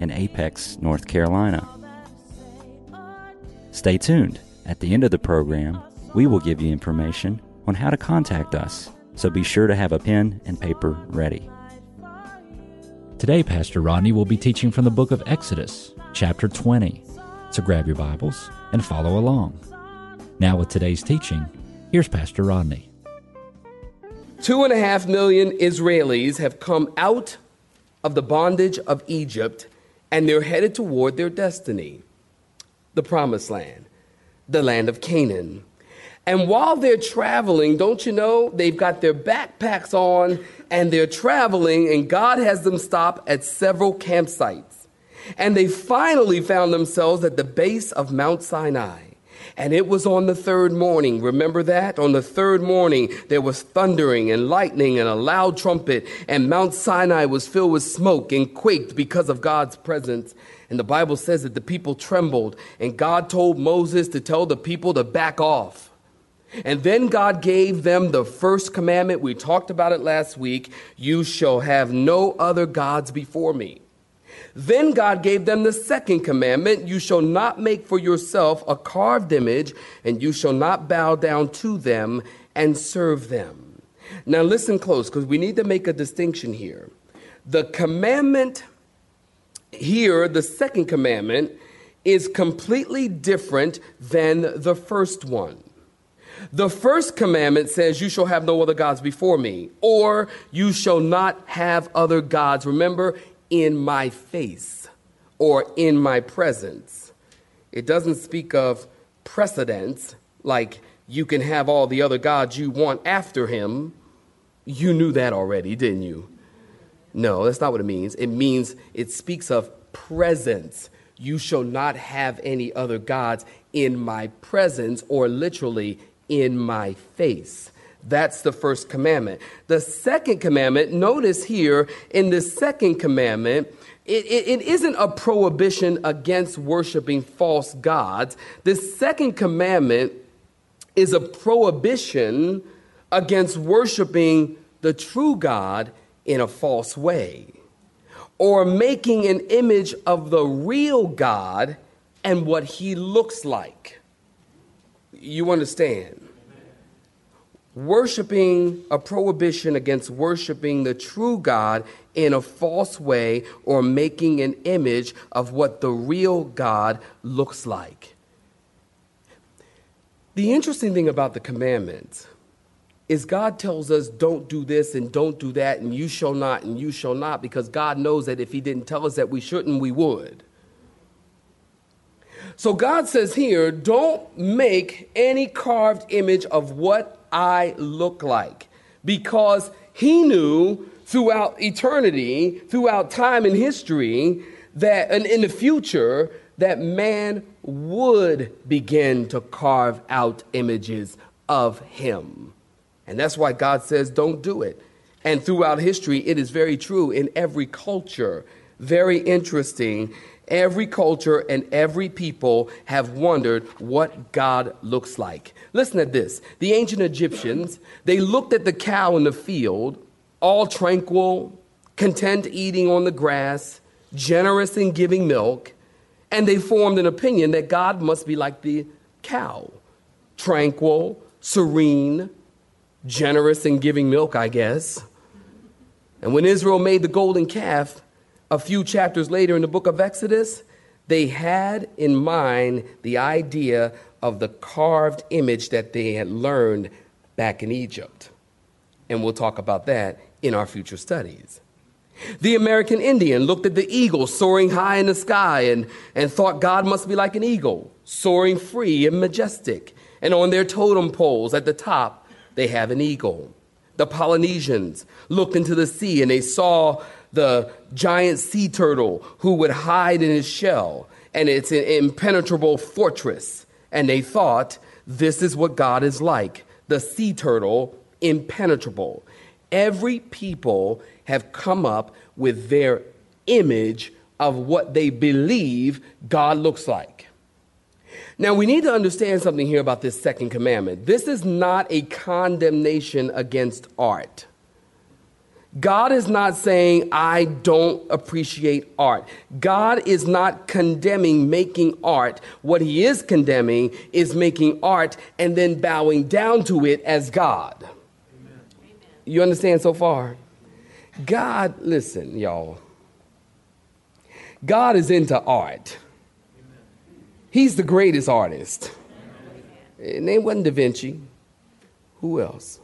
in Apex, North Carolina. Stay tuned. At the end of the program, we will give you information on how to contact us, so be sure to have a pen and paper ready. Today, Pastor Rodney will be teaching from the book of Exodus, chapter 20. So grab your Bibles and follow along. Now, with today's teaching, here's Pastor Rodney. Two and a half million Israelis have come out of the bondage of Egypt and they're headed toward their destiny the promised land, the land of Canaan. And while they're traveling, don't you know, they've got their backpacks on and they're traveling, and God has them stop at several campsites. And they finally found themselves at the base of Mount Sinai. And it was on the third morning. Remember that? On the third morning, there was thundering and lightning and a loud trumpet, and Mount Sinai was filled with smoke and quaked because of God's presence. And the Bible says that the people trembled, and God told Moses to tell the people to back off. And then God gave them the first commandment. We talked about it last week You shall have no other gods before me. Then God gave them the second commandment You shall not make for yourself a carved image, and you shall not bow down to them and serve them. Now, listen close, because we need to make a distinction here. The commandment here, the second commandment, is completely different than the first one. The first commandment says, You shall have no other gods before me, or you shall not have other gods. Remember, in my face or in my presence. It doesn't speak of precedence, like you can have all the other gods you want after him. You knew that already, didn't you? No, that's not what it means. It means it speaks of presence. You shall not have any other gods in my presence, or literally in my face. That's the first commandment. The second commandment, notice here in the second commandment, it, it, it isn't a prohibition against worshiping false gods. The second commandment is a prohibition against worshiping the true God in a false way or making an image of the real God and what he looks like. You understand? Worshiping a prohibition against worshiping the true God in a false way or making an image of what the real God looks like. The interesting thing about the commandments is God tells us don't do this and don't do that and you shall not and you shall not because God knows that if he didn't tell us that we shouldn't we would. So God says here, don't make any carved image of what I look like. Because he knew throughout eternity, throughout time and history, that and in the future, that man would begin to carve out images of him. And that's why God says, don't do it. And throughout history, it is very true in every culture. Very interesting every culture and every people have wondered what God looks like. Listen to this. The ancient Egyptians, they looked at the cow in the field, all tranquil, content eating on the grass, generous in giving milk, and they formed an opinion that God must be like the cow tranquil, serene, generous in giving milk, I guess. And when Israel made the golden calf, a few chapters later in the book of Exodus, they had in mind the idea of the carved image that they had learned back in Egypt. And we'll talk about that in our future studies. The American Indian looked at the eagle soaring high in the sky and, and thought God must be like an eagle, soaring free and majestic. And on their totem poles at the top, they have an eagle. The Polynesians looked into the sea and they saw the giant sea turtle who would hide in his shell, and it's an impenetrable fortress. And they thought, this is what God is like the sea turtle, impenetrable. Every people have come up with their image of what they believe God looks like. Now, we need to understand something here about this second commandment. This is not a condemnation against art. God is not saying, I don't appreciate art. God is not condemning making art. What he is condemning is making art and then bowing down to it as God. Amen. You understand so far? God, listen, y'all. God is into art. He's the greatest artist. And it wasn't Da Vinci. Who else?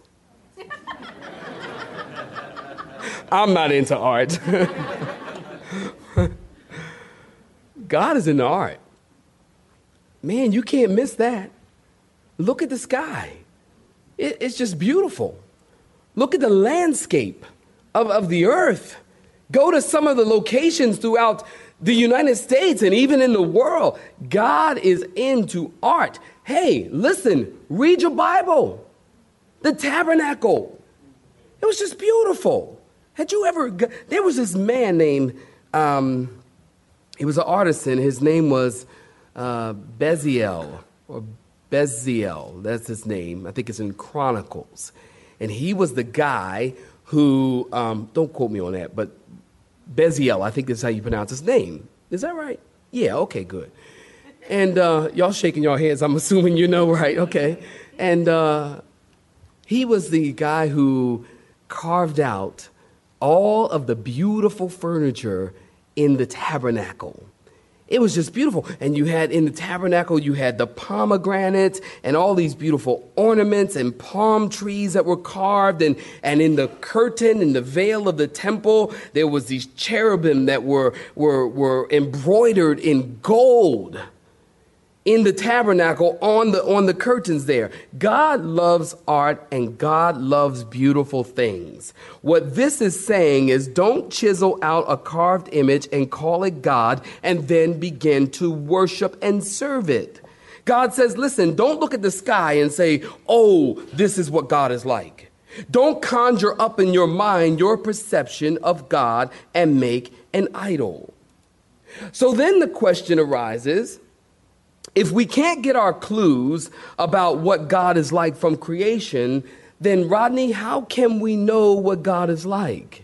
I'm not into art. God is into art. Man, you can't miss that. Look at the sky. It, it's just beautiful. Look at the landscape of, of the earth. Go to some of the locations throughout the United States and even in the world. God is into art. Hey, listen, read your Bible. The tabernacle. It was just beautiful. Had you ever, there was this man named, um, he was an artisan. His name was uh, Beziel, or Beziel, that's his name. I think it's in Chronicles. And he was the guy who, um, don't quote me on that, but Beziel, I think that's how you pronounce his name. Is that right? Yeah, okay, good. And uh, y'all shaking your heads, I'm assuming you know, right? Okay. And uh, he was the guy who carved out all of the beautiful furniture in the tabernacle. It was just beautiful. And you had in the tabernacle, you had the pomegranates and all these beautiful ornaments and palm trees that were carved. And, and in the curtain, in the veil of the temple, there was these cherubim that were, were, were embroidered in gold in the tabernacle on the on the curtains there. God loves art and God loves beautiful things. What this is saying is don't chisel out a carved image and call it God and then begin to worship and serve it. God says, "Listen, don't look at the sky and say, "Oh, this is what God is like." Don't conjure up in your mind your perception of God and make an idol. So then the question arises, if we can't get our clues about what God is like from creation, then Rodney, how can we know what God is like?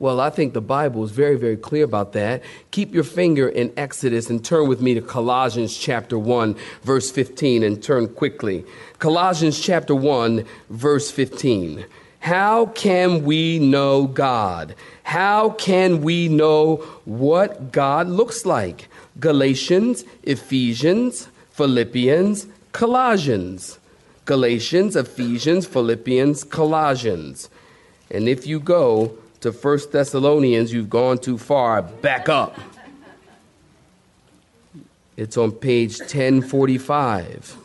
Well, I think the Bible is very, very clear about that. Keep your finger in Exodus and turn with me to Colossians chapter 1, verse 15, and turn quickly. Colossians chapter 1, verse 15. How can we know God? How can we know what God looks like? Galatians, Ephesians, Philippians, Colossians. Galatians, Ephesians, Philippians, Colossians. And if you go to 1 Thessalonians, you've gone too far. Back up. It's on page 1045.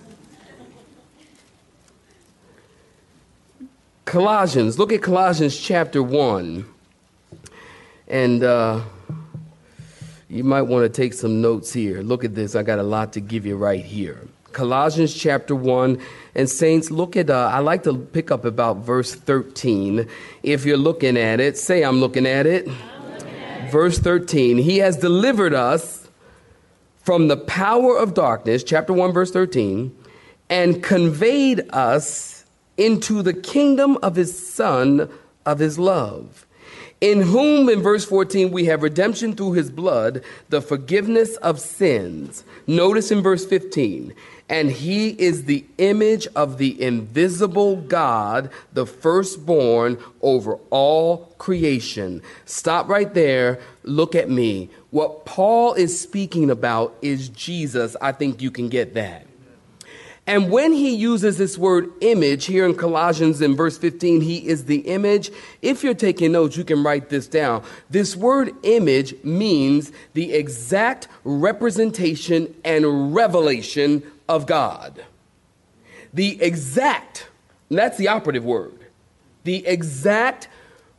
Colossians, look at Colossians chapter 1. And uh, you might want to take some notes here. Look at this. I got a lot to give you right here. Colossians chapter 1. And, saints, look at, uh, I like to pick up about verse 13. If you're looking at it, say, I'm looking at it. Verse 13. He has delivered us from the power of darkness, chapter 1, verse 13, and conveyed us into the kingdom of his Son of his love in whom, in verse 14, we have redemption through his blood, the forgiveness of sins. Notice in verse 15, and he is the image of the invisible God, the firstborn over all creation. Stop right there. Look at me. What Paul is speaking about is Jesus. I think you can get that. And when he uses this word image here in Colossians in verse 15, he is the image. If you're taking notes, you can write this down. This word image means the exact representation and revelation of God. The exact, that's the operative word. The exact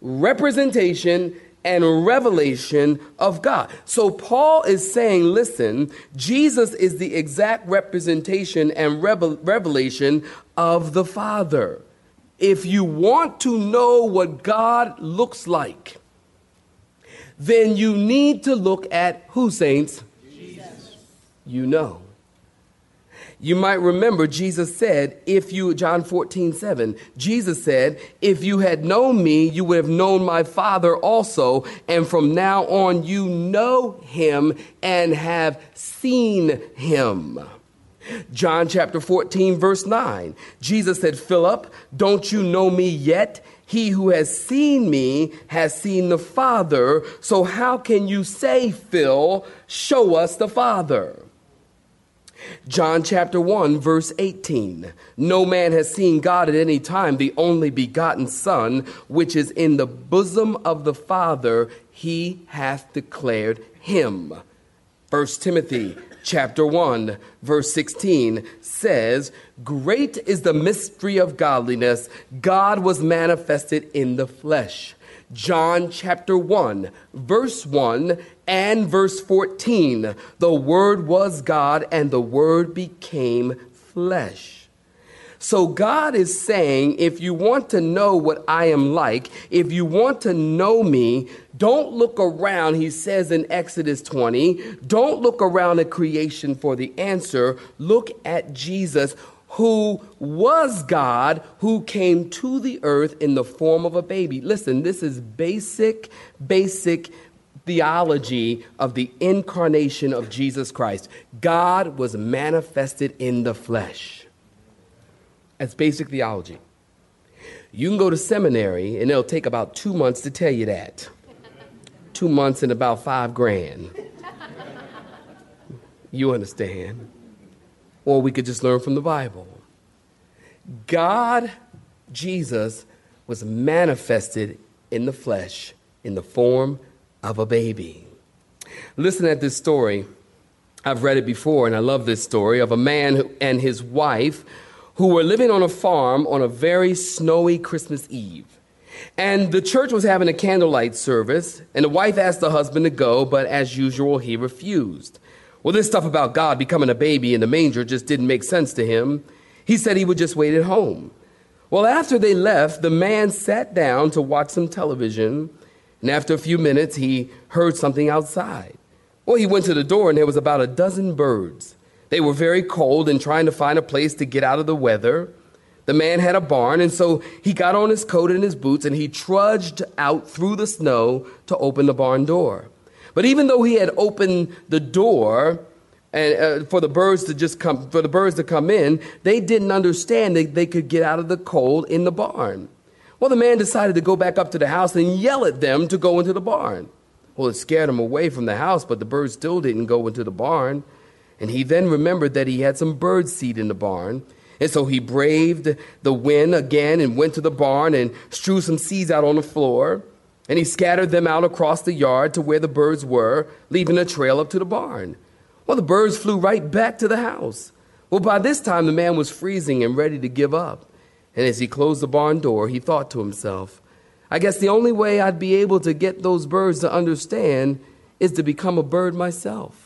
representation and revelation of God. So Paul is saying, listen, Jesus is the exact representation and revel- revelation of the Father. If you want to know what God looks like, then you need to look at who, saints? Jesus. You know. You might remember Jesus said, if you, John 14, 7, Jesus said, if you had known me, you would have known my Father also. And from now on, you know him and have seen him. John chapter 14, verse 9, Jesus said, Philip, don't you know me yet? He who has seen me has seen the Father. So how can you say, Phil, show us the Father? John chapter 1, verse 18. No man has seen God at any time, the only begotten Son, which is in the bosom of the Father, he hath declared him. 1 Timothy chapter 1, verse 16 says, Great is the mystery of godliness. God was manifested in the flesh. John chapter 1, verse 1 and verse 14. The Word was God, and the Word became flesh. So God is saying, if you want to know what I am like, if you want to know me, don't look around, he says in Exodus 20. Don't look around at creation for the answer. Look at Jesus, who was God, who came to the earth in the form of a baby. Listen, this is basic, basic theology of the incarnation of Jesus Christ. God was manifested in the flesh. That's basic theology. You can go to seminary and it'll take about two months to tell you that. two months and about five grand. You understand or we could just learn from the Bible. God, Jesus, was manifested in the flesh in the form of a baby. Listen at this story. I've read it before, and I love this story of a man and his wife who were living on a farm on a very snowy Christmas Eve. And the church was having a candlelight service, and the wife asked the husband to go, but as usual, he refused. Well, this stuff about God becoming a baby in the manger just didn't make sense to him. He said he would just wait at home. Well, after they left, the man sat down to watch some television, and after a few minutes, he heard something outside. Well, he went to the door, and there was about a dozen birds. They were very cold and trying to find a place to get out of the weather. The man had a barn, and so he got on his coat and his boots, and he trudged out through the snow to open the barn door. But even though he had opened the door and uh, for the birds to just come for the birds to come in, they didn't understand that they could get out of the cold in the barn. Well, the man decided to go back up to the house and yell at them to go into the barn. Well, it scared him away from the house, but the birds still didn't go into the barn. And he then remembered that he had some bird seed in the barn. And so he braved the wind again and went to the barn and strewed some seeds out on the floor. And he scattered them out across the yard to where the birds were, leaving a trail up to the barn. Well, the birds flew right back to the house. Well, by this time, the man was freezing and ready to give up. And as he closed the barn door, he thought to himself, I guess the only way I'd be able to get those birds to understand is to become a bird myself.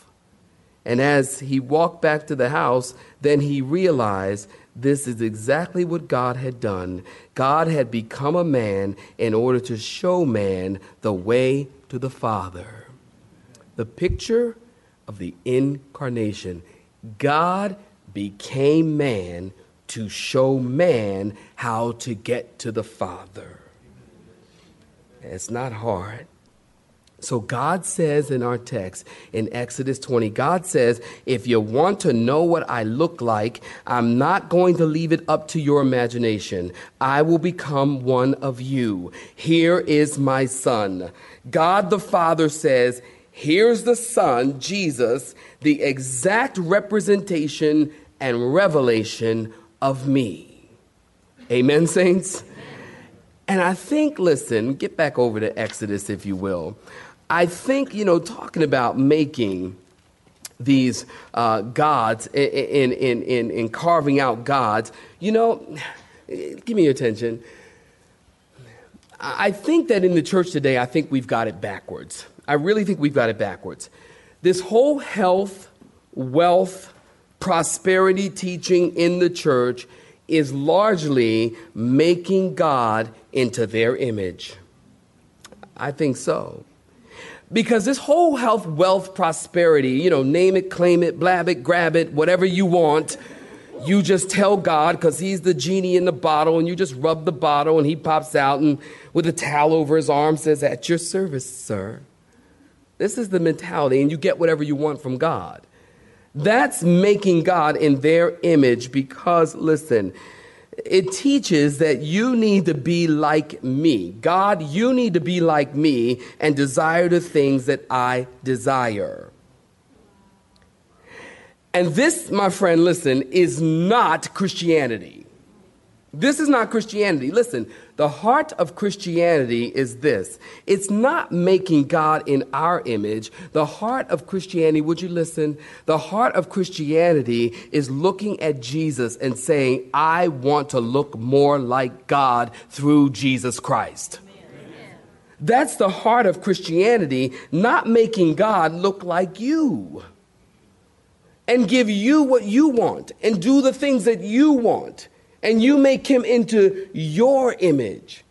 And as he walked back to the house, then he realized this is exactly what God had done. God had become a man in order to show man the way to the Father. The picture of the incarnation. God became man to show man how to get to the Father. It's not hard. So God says in our text in Exodus 20, God says, if you want to know what I look like, I'm not going to leave it up to your imagination. I will become one of you. Here is my son. God the Father says, here's the son, Jesus, the exact representation and revelation of me. Amen, saints? And I think, listen, get back over to Exodus, if you will. I think, you know, talking about making these uh, gods in, in, in, in carving out gods, you know, give me your attention. I think that in the church today, I think we've got it backwards. I really think we've got it backwards. This whole health, wealth, prosperity teaching in the church is largely making God into their image. I think so. Because this whole health, wealth, prosperity, you know, name it, claim it, blab it, grab it, whatever you want, you just tell God because He's the genie in the bottle, and you just rub the bottle, and He pops out and with a towel over his arm says, At your service, sir. This is the mentality, and you get whatever you want from God. That's making God in their image because, listen, it teaches that you need to be like me. God, you need to be like me and desire the things that I desire. And this, my friend, listen, is not Christianity. This is not Christianity. Listen, the heart of Christianity is this it's not making God in our image. The heart of Christianity, would you listen? The heart of Christianity is looking at Jesus and saying, I want to look more like God through Jesus Christ. That's the heart of Christianity, not making God look like you and give you what you want and do the things that you want and you make him into your image.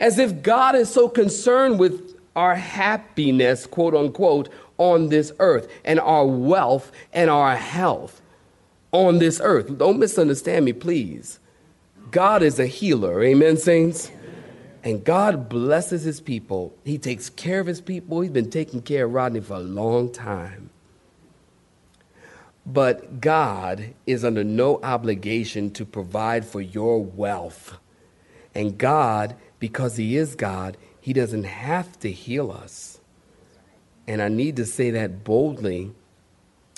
As if God is so concerned with our happiness, quote unquote, on this earth and our wealth and our health on this earth. Don't misunderstand me, please. God is a healer. Amen, saints? And God blesses his people. He takes care of his people. He's been taking care of Rodney for a long time. But God is under no obligation to provide for your wealth. And God, because He is God, He doesn't have to heal us. And I need to say that boldly.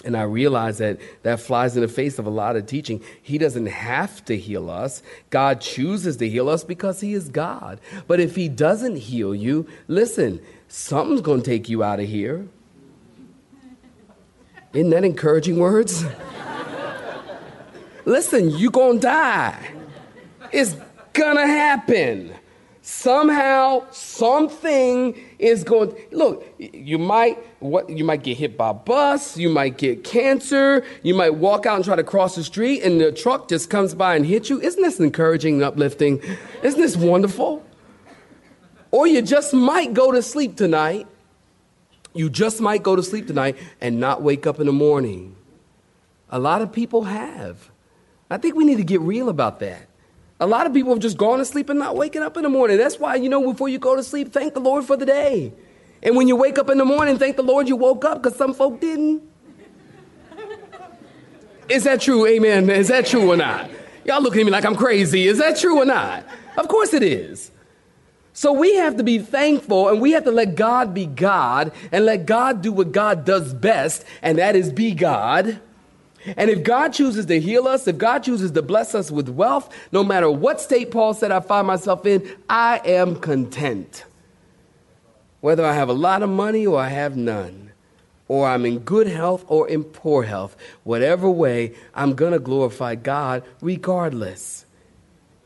And I realize that that flies in the face of a lot of teaching. He doesn't have to heal us. God chooses to heal us because He is God. But if He doesn't heal you, listen, something's going to take you out of here. Isn't that encouraging words? Listen, you're going to die. It's to happen. Somehow, something is going. Look, you might what you might get hit by a bus, you might get cancer, you might walk out and try to cross the street, and the truck just comes by and hits you. Isn't this encouraging and uplifting? Isn't this wonderful? Or you just might go to sleep tonight you just might go to sleep tonight and not wake up in the morning. A lot of people have. I think we need to get real about that. A lot of people have just gone to sleep and not waking up in the morning. That's why, you know, before you go to sleep, thank the Lord for the day. And when you wake up in the morning, thank the Lord you woke up because some folk didn't. Is that true? Amen. Is that true or not? Y'all looking at me like I'm crazy. Is that true or not? Of course it is. So we have to be thankful and we have to let God be God and let God do what God does best, and that is be God. And if God chooses to heal us, if God chooses to bless us with wealth, no matter what state Paul said I find myself in, I am content. Whether I have a lot of money or I have none, or I'm in good health or in poor health, whatever way, I'm going to glorify God regardless.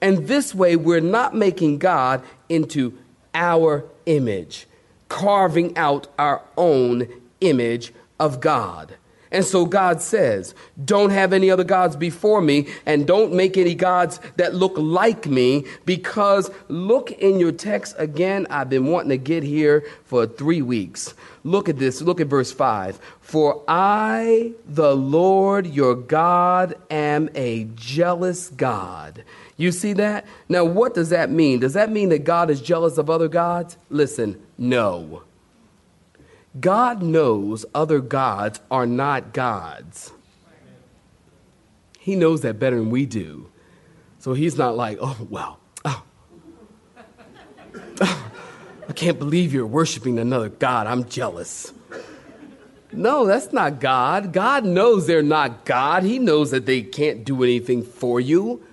And this way, we're not making God into our image, carving out our own image of God. And so God says, Don't have any other gods before me, and don't make any gods that look like me, because look in your text again. I've been wanting to get here for three weeks. Look at this. Look at verse 5. For I, the Lord your God, am a jealous God you see that? Now, what does that mean? Does that mean that God is jealous of other gods? Listen, no. God knows other gods are not gods. He knows that better than we do. So he's not like, oh, well, oh, oh, I can't believe you're worshiping another God. I'm jealous. No, that's not God. God knows they're not God. He knows that they can't do anything for you.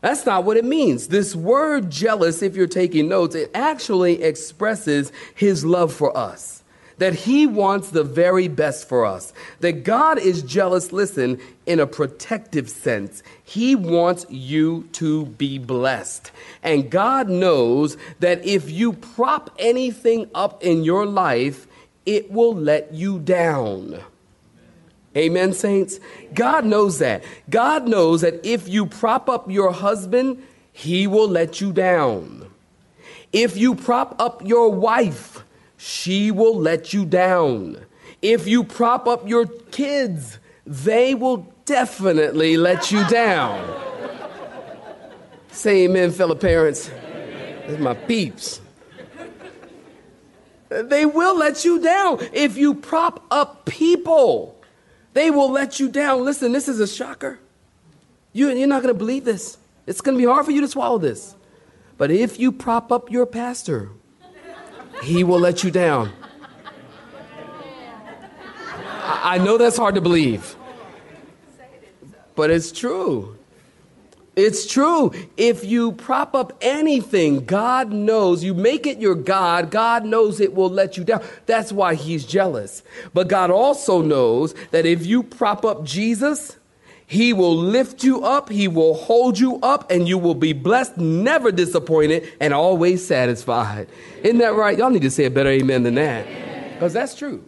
That's not what it means. This word jealous, if you're taking notes, it actually expresses his love for us. That He wants the very best for us, that God is jealous, listen, in a protective sense. He wants you to be blessed. And God knows that if you prop anything up in your life, it will let you down. Amen, saints? God knows that. God knows that if you prop up your husband, he will let you down. If you prop up your wife, she will let you down. If you prop up your kids, they will definitely let you down. Say amen, fellow parents. My peeps. They will let you down if you prop up people. They will let you down. Listen, this is a shocker. You, you're not going to believe this. It's going to be hard for you to swallow this. But if you prop up your pastor, he will let you down. I, know that's hard to believe, but it's true. It's true. If you prop up anything, God knows, you make it your God, God knows it will let you down. That's why he's jealous. But God also knows that if you prop up Jesus, he will lift you up, he will hold you up, and you will be blessed, never disappointed, and always satisfied. Isn't that right? Y'all need to say a better amen than that. Because that's true.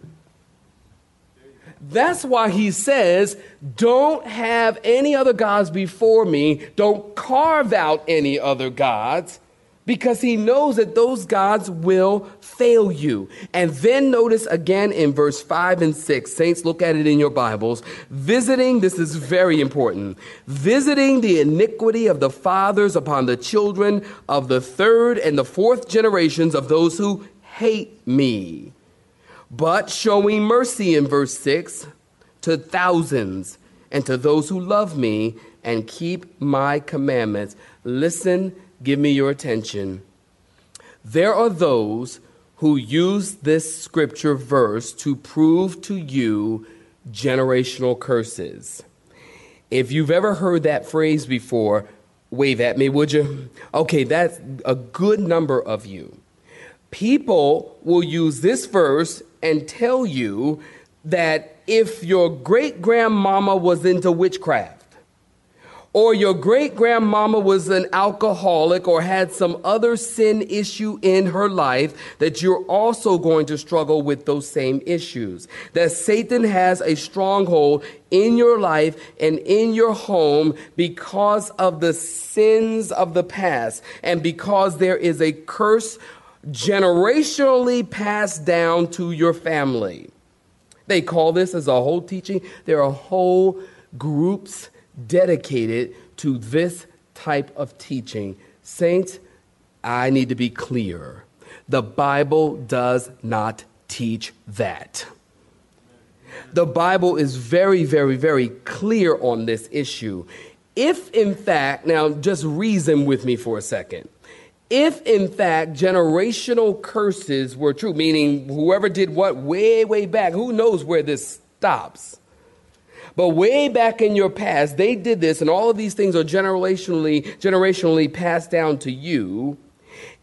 That's why he says, Don't have any other gods before me. Don't carve out any other gods because he knows that those gods will fail you. And then notice again in verse 5 and 6, saints, look at it in your Bibles. Visiting, this is very important, visiting the iniquity of the fathers upon the children of the third and the fourth generations of those who hate me but showing mercy in verse 6 to thousands and to those who love me and keep my commandments. Listen, give me your attention. There are those who use this scripture verse to prove to you generational curses. If you've ever heard that phrase before, wave at me, would you? Okay, that's a good number of you. People will use this verse and tell you that if your great grandmama was into witchcraft, or your great grandmama was an alcoholic or had some other sin issue in her life, that you're also going to struggle with those same issues. That Satan has a stronghold in your life and in your home because of the sins of the past and because there is a curse generationally passed down to your family. They call this as a whole teaching. There are whole groups dedicated to this type of teaching. Saints, I need to be clear. The Bible does not teach that. The Bible is very, very, very clear on this issue. If, in fact, now just reason with me for a second if in fact generational curses were true, meaning whoever did what way, way back, who knows where this stops? But way back in your past, they did this, and all of these things are generationally, generationally passed down to you.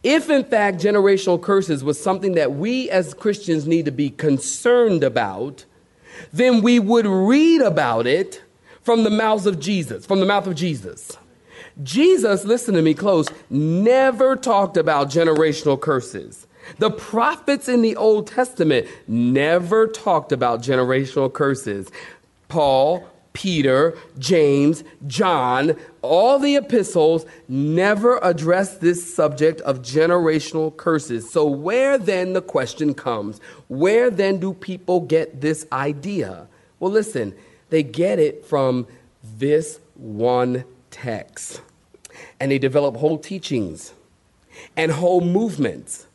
If in fact generational curses was something that we as Christians need to be concerned about, then we would read about it from the mouths of Jesus, from the mouth of Jesus. Jesus, listen to me close, never talked about generational curses. The prophets in the Old Testament never talked about generational curses. Paul, Peter, James, John, all the epistles never address this subject of generational curses. So, where then the question comes, where then do people get this idea? Well, listen, they get it from this one text and they develop whole teachings and whole movements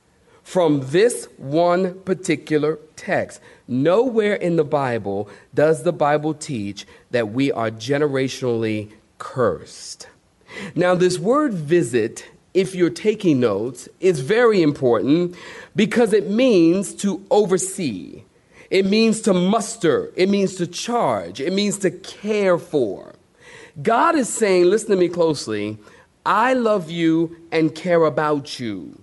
from this one particular text. Nowhere in the Bible does the Bible teach that we are generationally cursed. Now, this word visit, if you're taking notes, is very important because it means to oversee. It means to muster. It means to charge. It means to care for. God is saying, listen to me closely, I love you and care about you.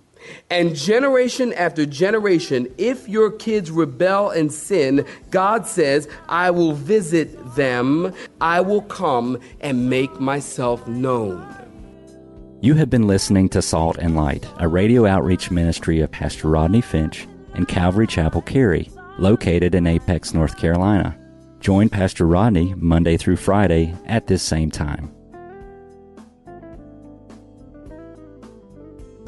And generation after generation, if your kids rebel and sin, God says, I will visit them. I will come and make myself known. You have been listening to Salt and Light, a radio outreach ministry of Pastor Rodney Finch and Calvary Chapel Cary, located in Apex, North Carolina. Join Pastor Rodney Monday through Friday at this same time.